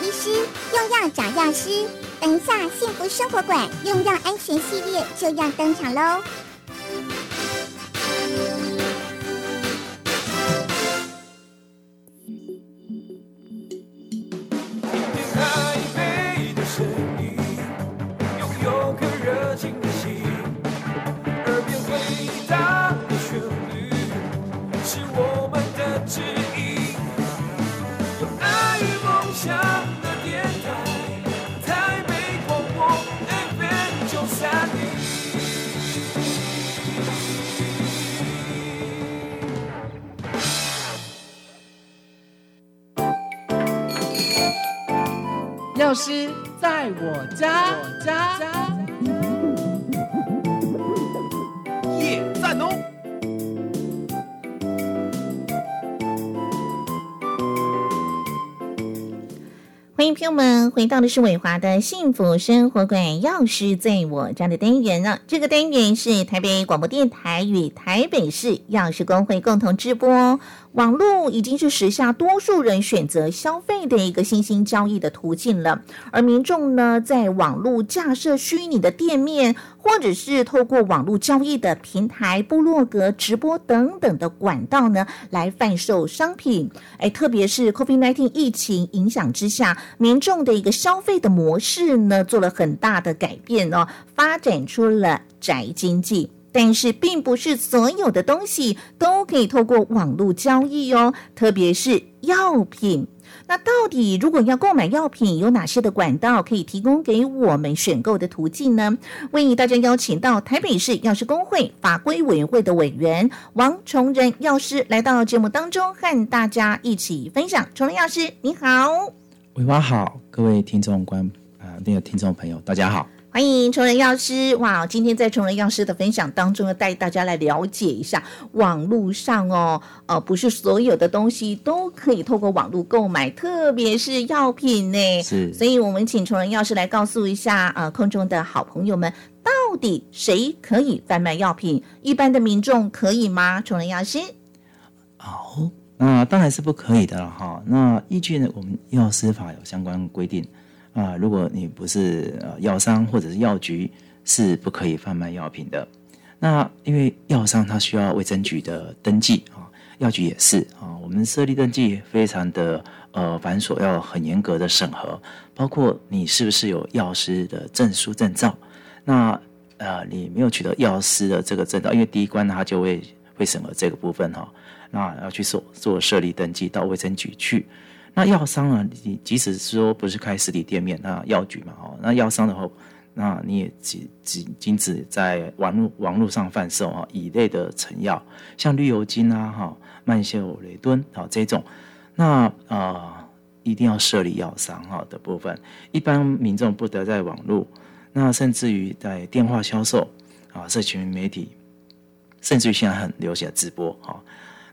医师，用药找药师。等一下，幸福生活馆用药安全系列就要登场喽！老师在，我家。欢迎朋友们回到的是伟华的幸福生活馆，钥匙在我家的单元呢。这个单元是台北广播电台与台北市钥匙工会共同直播。网络已经是时下多数人选择消费的一个新兴交易的途径了，而民众呢，在网络架设虚拟的店面，或者是透过网络交易的平台、部落格、直播等等的管道呢，来贩售商品。哎，特别是 COVID-19 疫情影响之下，民众的一个消费的模式呢，做了很大的改变哦，发展出了宅经济。但是，并不是所有的东西都可以透过网络交易哦，特别是药品。那到底如果要购买药品，有哪些的管道可以提供给我们选购的途径呢？为大家邀请到台北市药师工会法规委员会的委员王崇仁药师来到节目当中，和大家一起分享。崇仁药师，你好，伟华好，各位听众观啊，那个听众朋友，大家好。欢迎崇仁药师哇！今天在崇仁药师的分享当中，要带大家来了解一下网络上哦，呃，不是所有的东西都可以透过网络购买，特别是药品呢。是，所以我们请崇仁药师来告诉一下呃，空中的好朋友们，到底谁可以贩卖药品？一般的民众可以吗？崇仁药师？好，那当然是不可以的了哈。那依据呢，我们药师法有相关规定。啊，如果你不是呃药商或者是药局，是不可以贩卖药品的。那因为药商他需要卫生局的登记啊，药局也是啊，我们设立登记非常的呃繁琐，要很严格的审核，包括你是不是有药师的证书证照。那呃，你没有取得药师的这个证照，因为第一关他就会会审核这个部分哈，那要去做做设立登记到卫生局去。那药商呢？你即使说不是开实体店面，那药局嘛，哦，那药商的话，那你也仅仅仅止在网络网络上贩售啊，乙类的成药，像绿油精啊，哈，曼秀雷敦啊这种，那啊一定要设立药商哈的部分，一般民众不得在网络，那甚至于在电话销售啊，社群媒体，甚至于现在很流行的直播哈。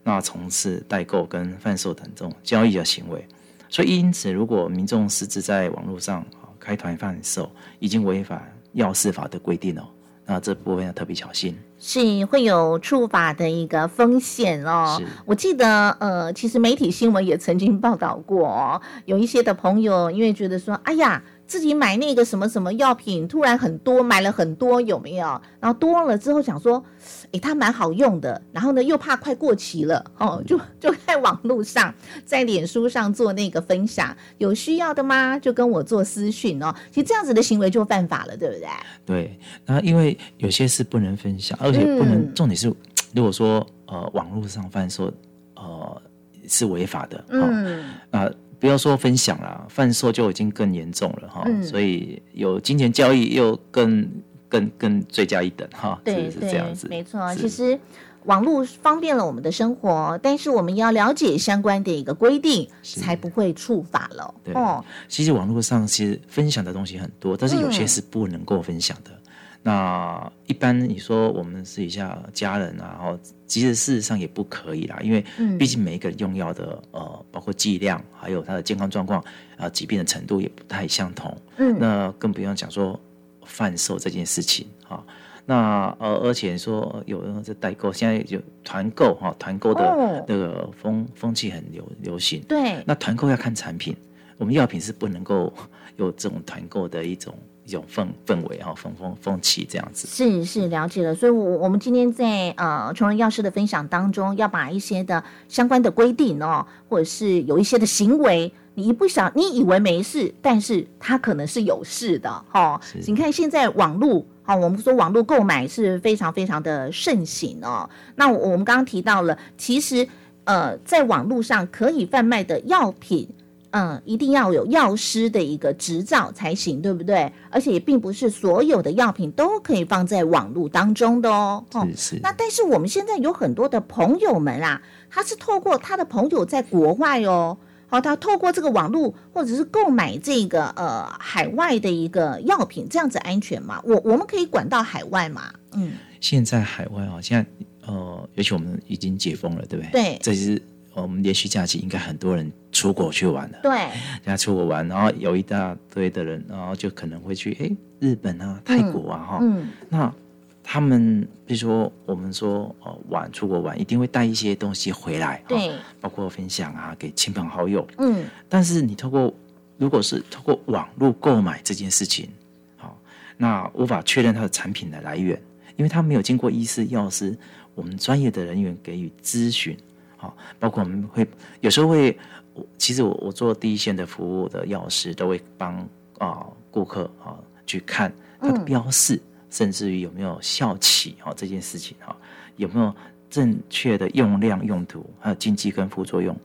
那从事代购跟贩售等这种交易的行为，所以因此，如果民众私自在网络上啊开团贩售，已经违反药事法的规定哦，那这部分要特别小心，是会有触法的一个风险哦。我记得呃，其实媒体新闻也曾经报道过哦，有一些的朋友因为觉得说，哎呀。自己买那个什么什么药品，突然很多，买了很多，有没有？然后多了之后想说，诶，它蛮好用的。然后呢，又怕快过期了，哦，就 就在网络上，在脸书上做那个分享，有需要的吗？就跟我做私讯哦。其实这样子的行为就犯法了，对不对？对，那因为有些是不能分享，而且不能，重点是，如果说呃网络上贩售，呃是违法的，嗯啊。不要说分享了，贩售就已经更严重了哈，所以有金钱交易又更更更罪加一等哈，对，是这样子，没错。其实网络方便了我们的生活，但是我们要了解相关的一个规定，才不会触法了。哦，其实网络上其实分享的东西很多，但是有些是不能够分享的。那一般你说我们试一下家人啊，然后其实事实上也不可以啦，因为毕竟每一个人用药的呃，包括剂量，还有他的健康状况啊，疾病的程度也不太相同。嗯，那更不用讲说贩售这件事情啊。那呃，而且说有人在代购，现在有团购哈，团购的那个风风气很流流行。对，那团购要看产品。我们药品是不能够有这种团购的一种一种氛氛围哈风风风气这样子。是是了解了，所以，我我们今天在呃穷人药师的分享当中，要把一些的相关的规定哦，或者是有一些的行为，你一不想，你以为没事，但是它可能是有事的哈、是你看现在网络。好，我们说网络购买是非常非常的盛行哦。那我我们刚刚提到了，其实呃，在网络上可以贩卖的药品，嗯，一定要有药师的一个执照才行，对不对？而且也并不是所有的药品都可以放在网络当中的哦。哦是是那但是我们现在有很多的朋友们啊，他是透过他的朋友在国外哦，好，他透过这个网络或者是购买这个呃海外的一个药品，这样子安全吗？我我们可以管到海外吗？嗯，现在海外啊，现在呃，尤其我们已经解封了，对不对？对这是呃我们连续假期，应该很多人出国去玩了。对，人家出国玩，然后有一大堆的人，然后就可能会去诶日本啊、泰国啊哈、嗯，那他们比如说我们说哦玩出国玩，一定会带一些东西回来，对，包括分享啊给亲朋好友。嗯，但是你透过如果是透过网络购买这件事情，好、那无法确认它的产品的来源，因为它没有经过医师、药师我们专业的人员给予咨询，好、包括我们会有时候会，其实我我做第一线的服务的药师都会帮啊、顾客啊、去看它的嗯标示，甚至于有没有效期哈、这件事情哈、有没有正确的用量、用途，还有禁忌跟副作用。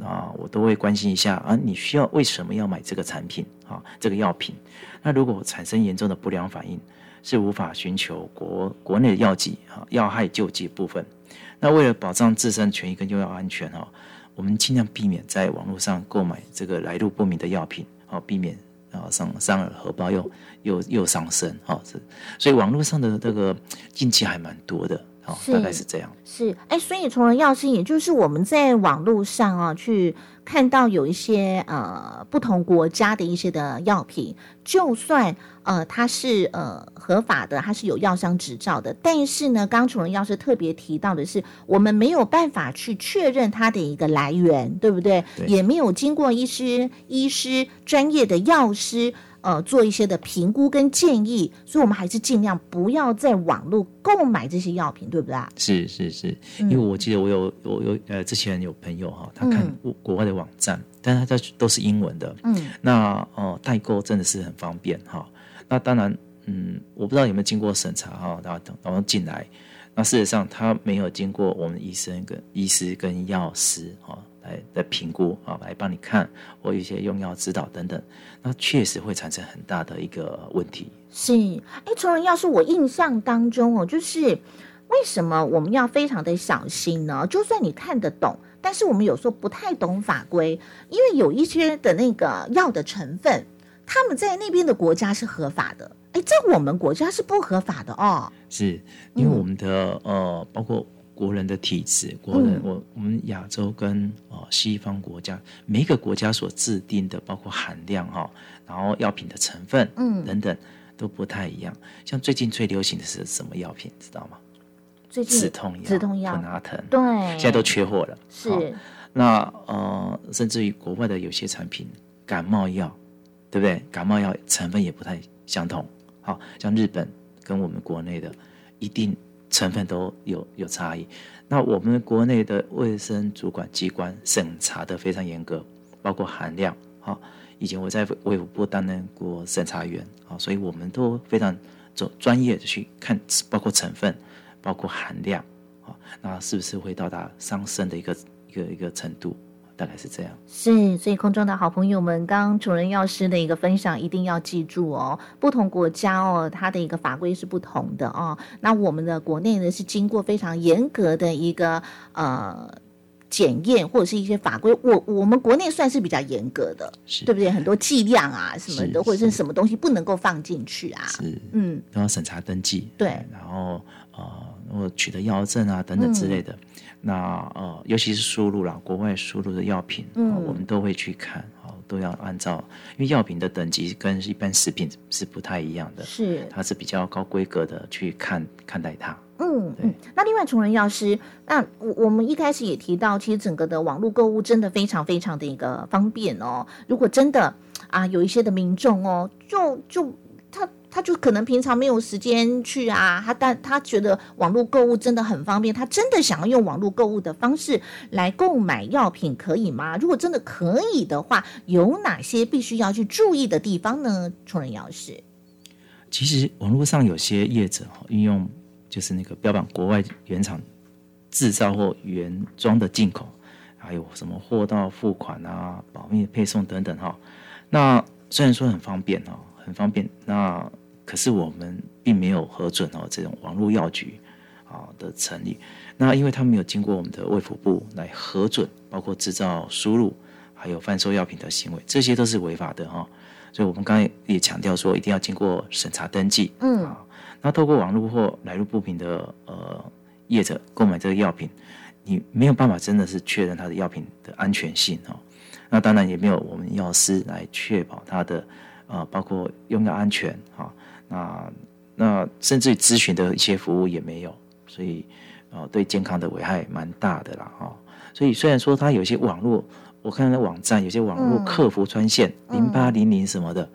啊，我都会关心一下啊，你需要为什么要买这个产品啊？这个药品，那如果产生严重的不良反应，是无法寻求国国内的药剂啊药害救济部分。那为了保障自身权益跟用药安全哈，我们尽量避免在网络上购买这个来路不明的药品，好避免啊伤伤了荷包又又又伤身哈。是，所以网络上的这个禁忌还蛮多的，好，是大概是这样。是，哎，所以从人药师，也就是我们在网络上啊，去看到有一些呃不同国家的一些的药品，就算呃它是呃合法的，它是有药商执照的，但是呢，刚刚从人药师特别提到的是，我们没有办法去确认它的一个来源，对不对？对也没有经过医师、医师专业的药师。呃，做一些的评估跟建议，所以我们还是尽量不要在网络购买这些药品，对不对？啊？是是。是，因为我记得我有我有呃，之前有朋友哈，他看嗯。国国外的网站，但是他都都是英文的，嗯，那呃代购真的是很方便哈。那当然，嗯，我不知道有没有经过审查哈，然后等然后进来，那事实上他没有经过我们医生跟医师跟药师哈来的评估啊，来帮你看或一些用药指导等等，那确实会产生很大的一个问题。是，哎，从人要是我印象当中哦，就是为什么我们要非常的小心呢？就算你看得懂，但是我们有时候不太懂法规，因为有一些的那个药的成分，他们在那边的国家是合法的，哎，在我们国家是不合法的哦。是因为嗯我们的、呃，包括国人的体质，国人、嗯我我们亚洲跟哦西方国家，每一个国家所制定的，包括含量哈、然后药品的成分，嗯等等都不太一样。像最近最流行的是什么药品，知道吗？最近止痛药，止痛药普拿疼，对，现在都缺货了。是好那呃，甚至于国外的有些产品，感冒药，对不对？感冒药成分也不太相同。好像日本跟我们国内的，一定成分都有有差异。那我们国内的卫生主管机关审查的非常严格，包括含量。好，以前我在卫福部担任过审查员，好，所以我们都非常专专业的去看，包括成分，包括含量。啊，那是不是会到达伤身的一个一个一个程度？大概是这样。是，所以空中的好朋友们，刚刚主任药师的一个分享一定要记住哦。不同国家哦，它的一个法规是不同的哦。那我们的国内呢，是经过非常严格的一个呃检验或者是一些法规，我我们国内算是比较严格的，是对不对？很多剂量啊什么的，或者是是什么东西不能够放进去啊。是，嗯，然后审查登记，对然后呃，如果取得药证啊等等之类的，那呃，尤其是输入啦，国外输入的药品，嗯呃我们都会去看，哦，都要按照，因为药品的等级跟一般食品是不太一样的，是，它是比较高规格的去看看待它。嗯对嗯。那另外，崇仁药师，那我我们一开始也提到，其实整个的网络购物真的非常非常的一个方便哦。如果真的啊，有一些的民众哦，就就他就可能平常没有时间去啊，他但他觉得网络购物真的很方便，他真的想要用网络购物的方式来购买药品，可以吗？如果真的可以的话，有哪些必须要去注意的地方呢？崇仁药师，其实网络上有些业者哈运用就是那个标榜国外原厂制造或原装的进口，还有什么货到付款啊、保密配送等等哈。那虽然说很方便哦，很方便，那可是我们并没有核准哦这种网络药局啊的成立。那因为他没有经过我们的卫福部来核准，包括制造、输入还有贩售药品的行为，这些都是违法的哈、所以我们刚才也强调说，一定要经过审查登记。嗯啊，那透过网络或来路不明的呃业者购买这个药品，你没有办法真的是确认它的药品的安全性哦。那当然也没有我们药师来确保它的呃包括用药安全啊、那那甚至于咨询的一些服务也没有，所以呃对健康的危害蛮大的啦哈、所以虽然说它有些网络，我看那网站有些网络嗯。客服专线嗯。零八零零什么的，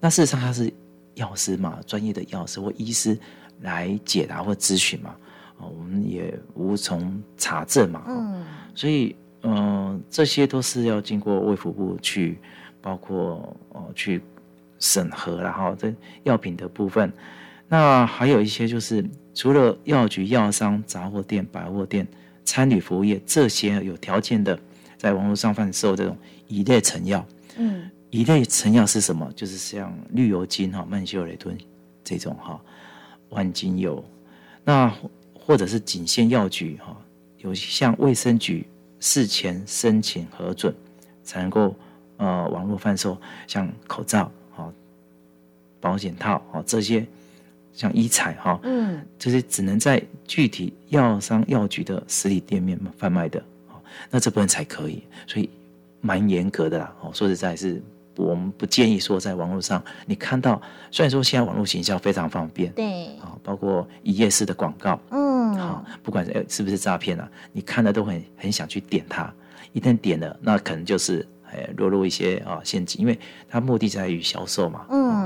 那事实上它是药师嘛，专业的药师或医师来解答或咨询嘛，哦，我们也无从查证嘛，哦嗯。所以嗯、呃这些都是要经过卫福部去，包括呃去审核，然后这药品的部分，那还有一些就是除了药局、药商、杂货店、百货店、餐旅服务业这些有条件的，在网络上贩售这种乙类成药。嗯乙类成药是什么？就是像绿油精哈、曼秀雷敦这种哈、万金油，那或或者是仅限药局哈、有向卫生局事前申请核准，才能够呃网络贩售，像口罩哈、保险套哈、这些，像医材哈、嗯这些只能在具体药商药局的实体店面贩卖的，哦，那这部分才可以，所以蛮严格的啦。哦，说实在是，我们不建议说在网络上你看到，虽然说现在网络行销非常方便，对，啊，包括一页式的广告，嗯好，不管是不是诈骗啊，你看了都很很想去点它，一旦点了，那可能就是哎落入一些啊陷阱，因为它目的在于销售嘛。嗯。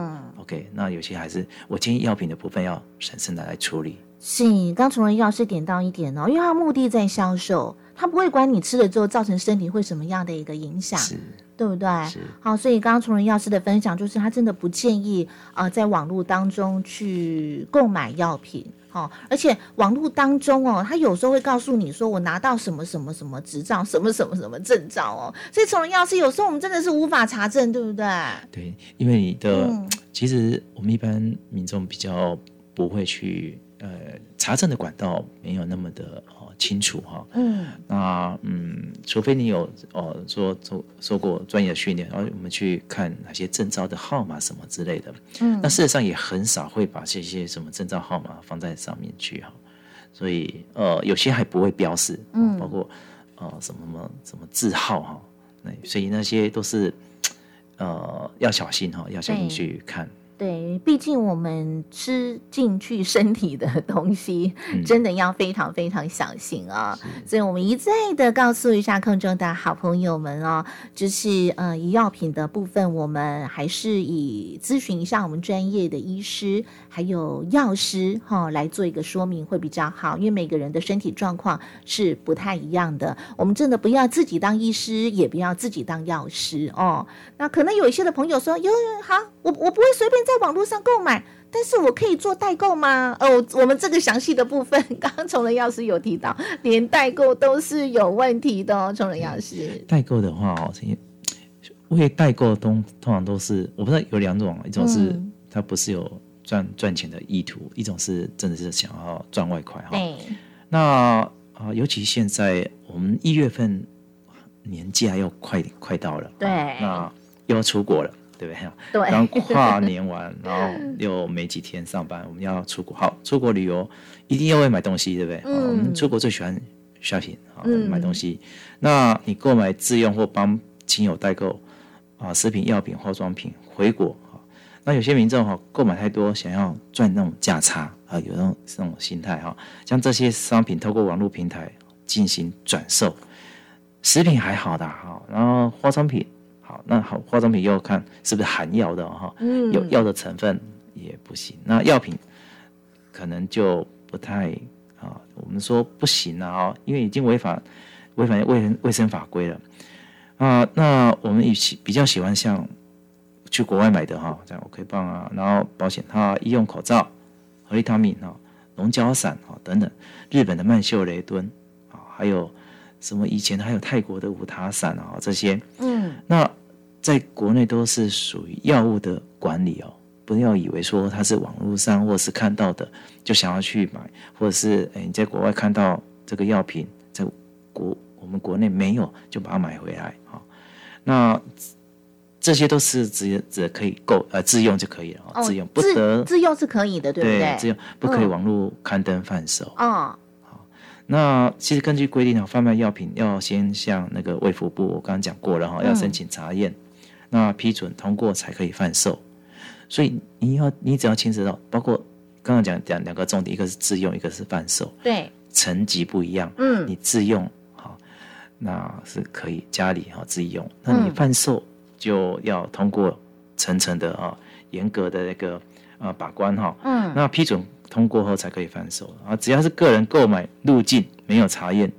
OK，那有些还是我建议药品的部分要审慎的来处理。是，刚从人药师点到一点哦，因为他目的在销售，他不会管你吃了之后造成身体会什么样的一个影响，是对不对？是。好，所以刚刚从人药师的分享就是，他真的不建议啊、呃在网络当中去购买药品。好、而且网络当中哦，他有时候会告诉你说，我拿到什么什么什么执照，什么什么什么证照哦。所以从人药师有时候我们真的是无法查证，对不对？对，因为你的、嗯其实我们一般民众比较不会去呃查证的管道没有那么的哦清楚哈、嗯那嗯，除非你有哦说受受过专业的训练，然后我们去看哪些证照的号码什么之类的。嗯那事实上也很少会把这些什么证照号码放在上面去哈。所以呃有些还不会标示，嗯包括呃什么什么什么字号哈，那所以那些都是呃要小心哈，要小心去看。对，毕竟我们吃进去身体的 东西，嗯真的要非常非常小心啊、所以我们一再的告诉一下空中的好朋友们哦，就是呃，医药品的部分，我们还是以咨询一下我们专业的医师还有药师哈、来做一个说明会比较好，因为每个人的身体状况是不太一样的。我们真的不要自己当医师，也不要自己当药师哦。那可能有一些的朋友说，哟好，我我不会随便在网络上购买，但是我可以做代购吗？哦，我们这个详细的部分，刚刚崇仁药师有提到，连代购都是有问题的哦。崇仁药师，代购的话哦，这些为代购通通常都是我不知道有两种，一种是嗯它不是有赚赚钱的意图，一种是真的是想要赚外快哈。对，那啊、尤其现在我们一月份年假要快快到了，对那又要出国了，对不对？对刚跨年完，然后又没几天上班，我们要出国，好，出国旅游一定要会买东西，对不对？嗯我们出国最喜欢 shopping 啊，嗯买东西。那你购买自用或帮亲友代购啊，食品、药品、化妆品、回国啊。那有些民众哈、购买太多，想要赚那种价差啊，有那种这种心态哈、将这些商品透过网络平台进行转售。食品还好的哈、然后化妆品好，那好化妆品又看是不是含药的哈、嗯有药的成分也不行。那药品可能就不太啊，我们说不行啊，哦因为已经违反违反卫卫生法规了啊。那我们与其比较喜欢像去国外买的哈，像 OK 棒啊，然后保险套、医用口罩、合利他命啊、龙角散啊等等，日本的曼秀雷敦啊，还有什么以前还有泰国的五塔散啊这些，嗯那在国内都是属于药物的管理哦，不要以为说它是网络上或是看到的就想要去买，或者是诶你在国外看到这个药品在国我们国内没有就把它买回来啊、那这些都是只只可以购呃自用就可以了、哦，自用不得自用是可以的，对不对？自用不可以嗯网络刊登贩售。哦，那其实根据规定啊，贩卖药品要先向那个卫福部，我刚刚讲过了哈，嗯要申请查验，那批准通过才可以贩售。所以你要你只要牵涉到，包括刚刚讲讲两个重点，一个是自用，一个是贩售，对，层级不一样。嗯。你自用哈，那是可以家里哈自己用，那你嗯贩售就要通过层层的啊严格的那个啊把关哈。嗯。那批准通过后才可以贩售。啊，只要是个人购买路径没有查验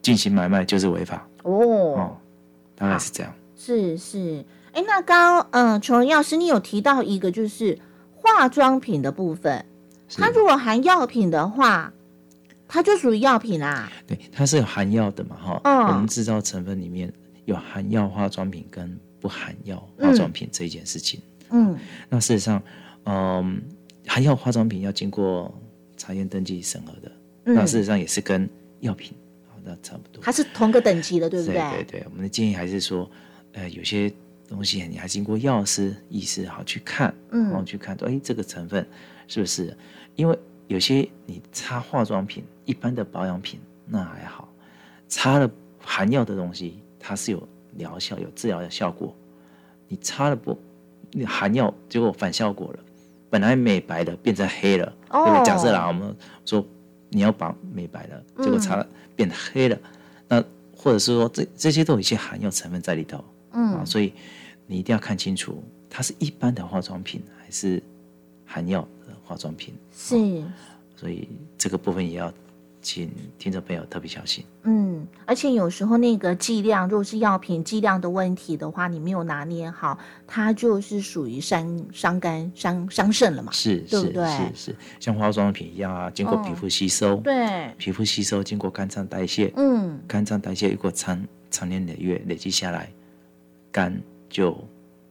进行买卖就是违法。哦，哦，大概是这样。是是，哎，那刚刚嗯，琼仁药师你有提到一个就是化妆品的部分，它如果含药品的话，它就属于药品啊。对，它是有含药的嘛哈。嗯我们制造成分里面有含药化妆品跟不含药嗯化妆品这一件事情。嗯那事实上，嗯，含药化妆品要经过查验登记审核的，嗯那事实上也是跟药品好那差不多。它是同个等级的，对不对对对，我们的建议还是说，呃，有些东西你还经过药师、医师好去看，嗯然后去看说，哎，这个成分是不是？因为有些你擦化妆品，一般的保养品那还好，擦了含药的东西，它是有疗效、有治疗的效果。你擦了不，你含药结果反效果了，本来美白的变成黑了，哦对？假设啦，我们说你要把美白的，结果擦了变黑了，那或者是说这这些都有一些含药成分在里头，啊，嗯所以你一定要看清楚，它是一般的化妆品还是含药的化妆品，是。所以这个部分也要请听众朋友特别小心。嗯，而且有时候那个剂量，如果是药品剂量的问题的话，你没有拿捏好，它就是属于伤伤肝、伤伤肾了嘛。是是对不对是是，像化妆品一样啊，经过嗯皮肤吸收，对，皮肤吸收经过肝脏代谢，嗯，肝脏代谢如果长长年累月累积下来，肝就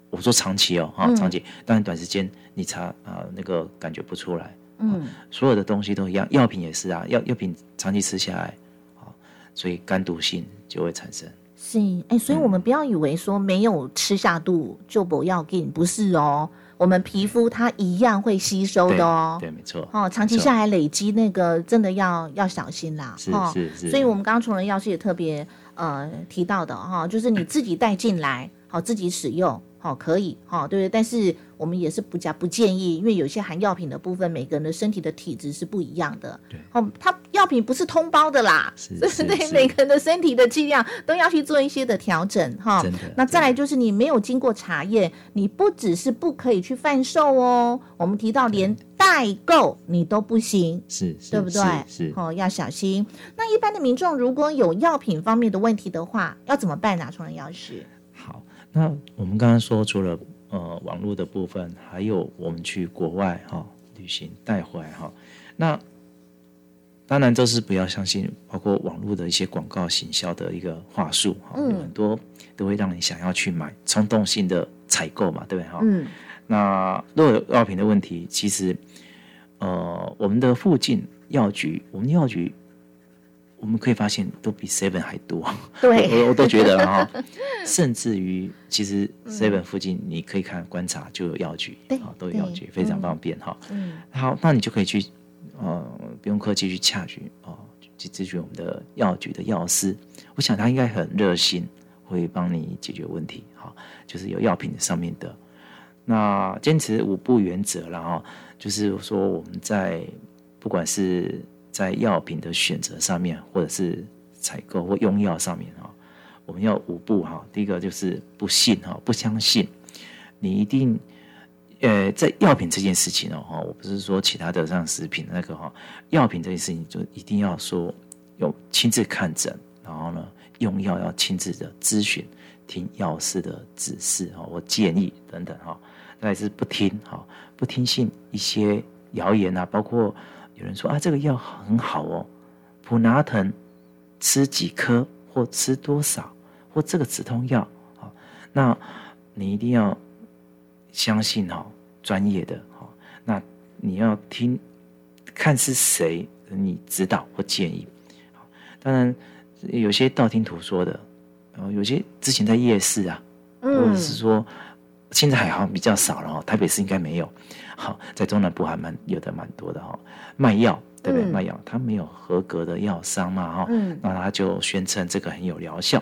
我说长期哦哈、嗯长期，当然短时间你查啊、那个感觉不出来，嗯，所有的东西都一样，药品也是啊，药药品长期吃下来，啊，所以肝毒性就会产生。是，哎，所以我们不要以为说没有吃下肚就不要进，不是哦，我们皮肤它一样会吸收的哦。对，没错。哦，长期下来累积那个真的要要小心啦。是哦是是所以我们刚刚从人药师也特别呃提到的哈、就是你自己带进来，好、自己使用，好、可以，好、对不对？但是我们也是不加不建议，因为有些含药品的部分，每个人的身体的体质是不一样的。对哦，它药品不是通包的啦，是对每个人的身体的剂量都要去做一些的调整哈。那再来就是你没有经过查验，你不只是不可以去贩售哦，我们提到连代购你都不行。是是对不对？是是哦，要小心。那一般的民众如果有药品方面的问题的话，要怎么办呢、冲人药师，好。那我们刚刚说，除了呃网络的部分，还有我们去国外哈、旅行带回来哈、那当然这是不要相信，包括网络的一些广告行销的一个话术哈、嗯。有很多都会让你想要去买，冲动性的采购嘛，对不对哈？嗯。那如果有药品的问题，其实呃，我们的附近药局，我们药局，我们可以发现都比 Seven 还多。对 我我都觉得哈，甚至于其实 Seven 附近你可以看观察就有药局，对啊，都有药局，非常方便哈。嗯好，那你就可以去呃，不用客气去洽局哦，去咨询我们的药局的药师，我想他应该很热心，会帮你解决问题。哈，就是有药品上面的，那坚持五不原则了哈，就是说我们在不管是在药品的选择上面，或者是采购或用药上面啊，我们要五步哈。第一个就是不信哈，不相信，你一定。呃，在药品这件事情哦，哈，我不是说其他的像食品那个哈，药品这件事情就一定要说有亲自看诊，然后呢，用药要亲自的咨询，听药师的指示哈或建议等等哈，再是不听哈，不听信一些谣言啊，包括有人说啊这个药很好哦，普拿疼吃几颗或吃多少，或这个止痛药啊，那你一定要相信哈。专业的哈，那你要听，看是谁你指导或建议。当然有些道听途说的，然后有些之前在夜市啊，或者是说现在好像比较少了哈，台北市应该没有。好，在中南部还蛮有的蛮多的哈，卖药对不对？卖药他没有合格的药商嘛哈，那他就宣称这个很有疗效，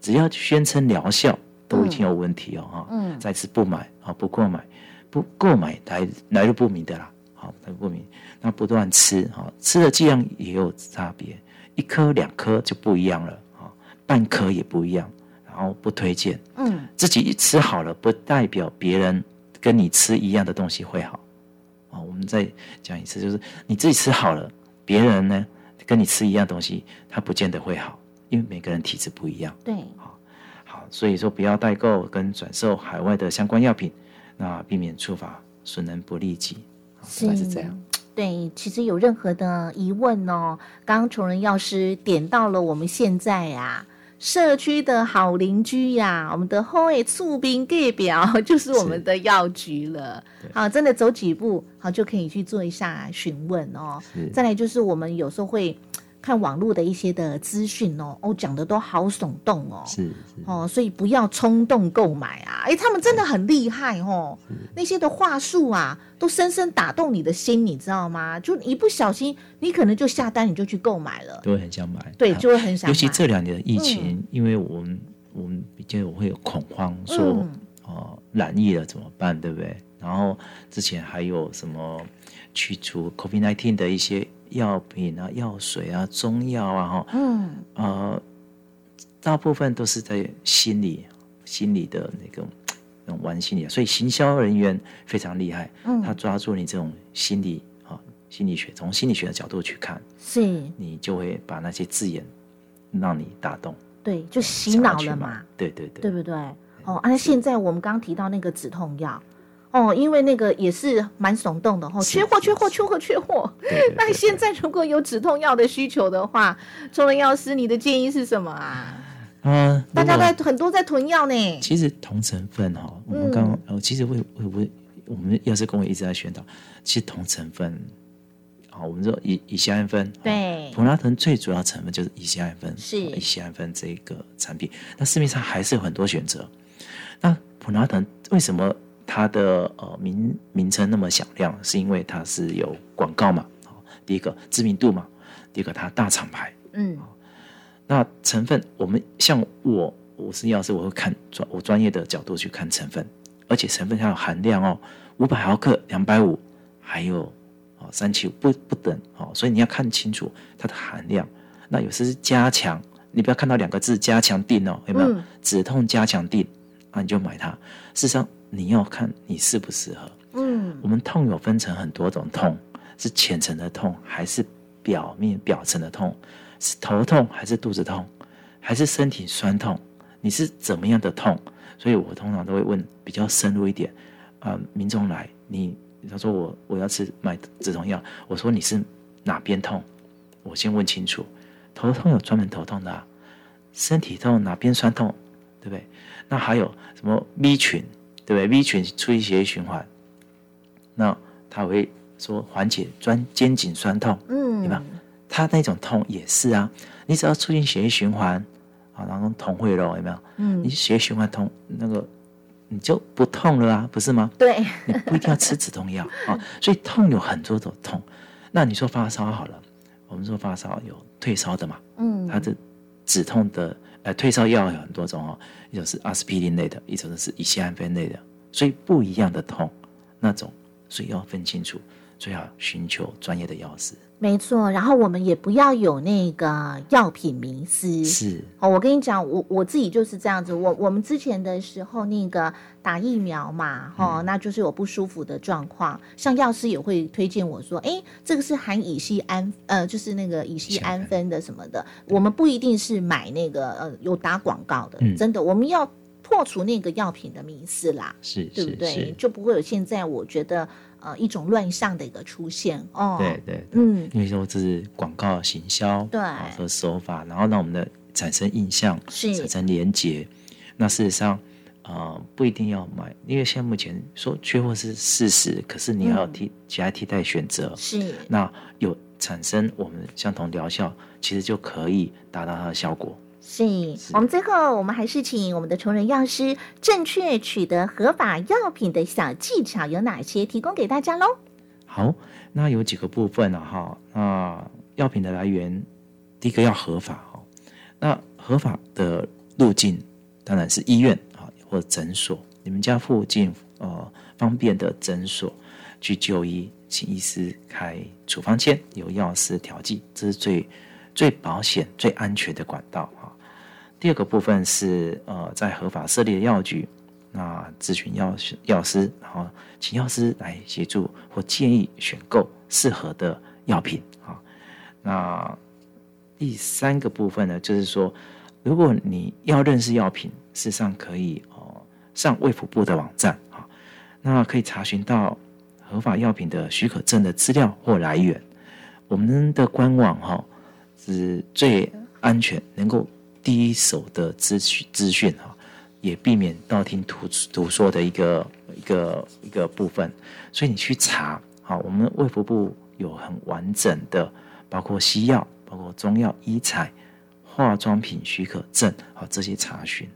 只要宣称疗效都已经有问题哦哈。嗯，再次不买啊，不购买。不购买来来路不明的啦，好来路不明，那不断吃，哈，吃的剂量也有差别，一颗两颗就不一样了，啊，半颗也不一样，然后不推荐，嗯，自己吃好了不代表别人跟你吃一样的东西会好，啊，我们再讲一次，就是你自己吃好了，别人呢跟你吃一样东西，他不见得会好，因为每个人体质不一样，对，好，好，所以说不要代购跟转售海外的相关药品。那避免触发损人不利己，是是这样。对，其实有任何的疑问哦，刚刚崇仁药师点到了我们现在呀社区的好邻居呀，我们的后卫促兵代表就是我们的药局了。好，真的走几步好就可以去做一下询问哦。再来就是我们有时候会。看网络的一些的资讯哦，哦讲的都好耸动哦，是哦，所以不要冲动购买啊！哎，他们真的很厉害哦，那些的话术啊，都深深打动你的心，你知道吗？就一不小心，你可能就下单，你就去购买了，都会很想买，对，就会很想。尤其这两年的疫情，因为我们我们比较会有恐慌，说哦染疫了怎么办，对不对？然后之前还有什么去除 COVID-19 的一些。药品啊，药水啊，中药啊，哈，嗯，呃，大部分都是在心理、心理的那个那种玩心理，所以行销人员非常厉害，嗯，他抓住你这种心理啊，心理学，从心理学的角度去看，是，你就会把那些字眼让你打动，对，就洗脑了嘛，对对对，对不对？哦，那现在我们刚刚提到那个止痛药。哦，因为那个也是蛮耸动的哦，缺货，缺货，缺货，缺货。那现在如果有止痛药的需求的话，中人药师，你的建议是什么啊？嗯，大家在很多在囤药呢。其实同成分哈，我们刚刚呃，其实会会会，我们药师工会一直在宣导，其实同成分，好，我们说乙乙酰氨酚，对，普拉腾最主要成分就是乙酰氨酚，是乙酰氨酚这个产品，那市面上还是有很多选择。那普拉腾为什么？它的呃名名称那么响亮，是因为它是有广告嘛？第一个知名度嘛，第二个它大厂牌。嗯，那成分我们像我我是药师，我会看专我专业的角度去看成分，而且成分它有含量哦，五百毫克、两百五，还有哦三七五不不等哦，所以你要看清楚它的含量。那有时是加强，你不要看到两个字加强定哦，有没有止痛加强定？那你就买它。事实上。你要看你适不适合。嗯，我们痛有分成很多种痛，是浅层的痛，还是表面表层的痛？是头痛还是肚子痛，还是身体酸痛？你是怎么样的痛？所以我通常都会问比较深入一点。啊，民众来，你他说我我要吃买止痛药，我说你是哪边痛？我先问清楚。头痛有专门头痛的，啊身体痛哪边酸痛，对不对？那还有什么 B 群？对不对？V 群促进血液循环，那它会说缓解专肩颈酸痛，嗯，对吧？它那种痛也是啊，你只要促进血液循环啊，然后痛会了，有没有？嗯，你血液循环通，那个你就不痛了啊，不是吗？对，你不一定要吃止痛药 啊。所以痛有很多种痛，那你说发烧好了，我们说发烧有退烧的嘛，嗯，它的止痛的呃退烧药有很多种哦，一种是阿司匹林类的，一种是乙酰氨酚类的，所以不一样的痛那种，所以要分清楚，最好寻求专业的药师。没错，然后我们也不要有那个药品迷思。是，哦，我跟你讲，我我自己就是这样子。我我们之前的时候，那个打疫苗嘛，哈、嗯那就是有不舒服的状况，像药师也会推荐我说，哎，这个是含乙酰氨，呃，就是那个乙酰氨酚的什么的。我们不一定是买那个呃有打广告的，嗯真的，我们要破除那个药品的迷思啦。是，对不对？就不会有现在我觉得呃一种乱象的一个出现哦。对，对对，嗯，因为说这是广告行销对啊和手法，然后让我们的产生印象，是产生连结。那事实上，呃，不一定要买，因为现在目前说缺货是事实，可是你要有嗯替其他替代选择。是那有产生我们相同疗效，其实就可以达到它的效果。是。我们最后我们还是请我们的崇仁药师正确取得合法药品的小技巧有哪些，提供给大家喽？好，那有几个部分了、哈。那药品的来源，第一个要合法哈。那合法的路径当然是医院啊，或者诊所，你们家附近呃方便的诊所去就医，请医师开处方签，由药师调剂，这是最最保险、最安全的管道啊。第二个部分是呃，在合法设立的药局，那咨询药师药师，然后请药师来协助或建议选购适合的药品啊。那第三个部分呢，就是说，如果你要认识药品，事实上可以哦上卫福部的网站啊，那可以查询到合法药品的许可证的资料或来源。我们的官网哈、是最安全，能够第一手的资讯资讯哈，也避免道听途途说的一个一个一个部分。所以你去查，好，我们卫福部有很完整的，包括西药、包括中药、医材、化妆品许可证，好这些查询。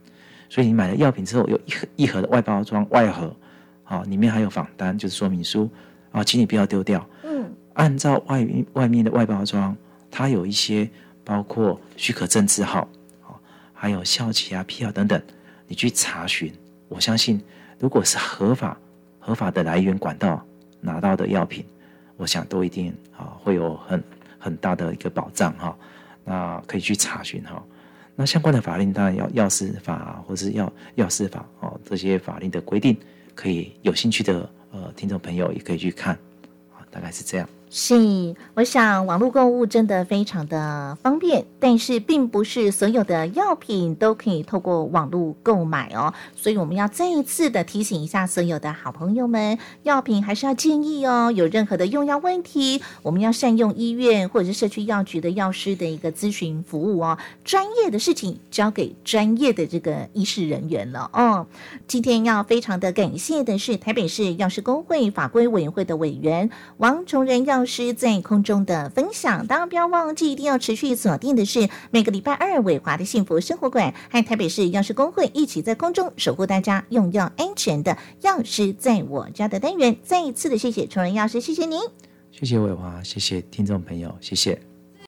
所以你买了药品之后，有一盒一盒的外包装外盒，好，里面还有访单，就是说明书，啊，请你不要丢掉。嗯，按照外外面的外包装，它有一些包括许可证字号，好，还有效期啊、批号等等，你去查询。我相信，如果是合法、合法的来源管道拿到的药品，我想都一定啊会有很很大的一个保障哈。那可以去查询哈。那相关的法令当然要药师法啊，或是药药师法哦，这些法令的规定，可以有兴趣的呃听众朋友也可以去看啊，大概是这样。是，我想网络购物真的非常的方便，但是并不是所有的药品都可以透过网络购买哦，所以我们要再一次的提醒一下所有的好朋友们，药品还是要建议哦，有任何的用药问题，我们要善用医院或者是社区药局的药师的一个咨询服务哦，专业的事情交给专业的这个医师人员了哦。今天要非常的感谢的是台北市药师工会法规委员会的委员王崇仁药药师在空中的分享。当然不要忘记，一定要持续锁定的是每个礼拜二伟华的幸福生活馆和台北市药师工会一起在空中守护大家用药安全的药师在我家的单元。再一次的谢谢崇仁药师，谢谢您。谢谢伟华，谢谢听众朋友，谢谢。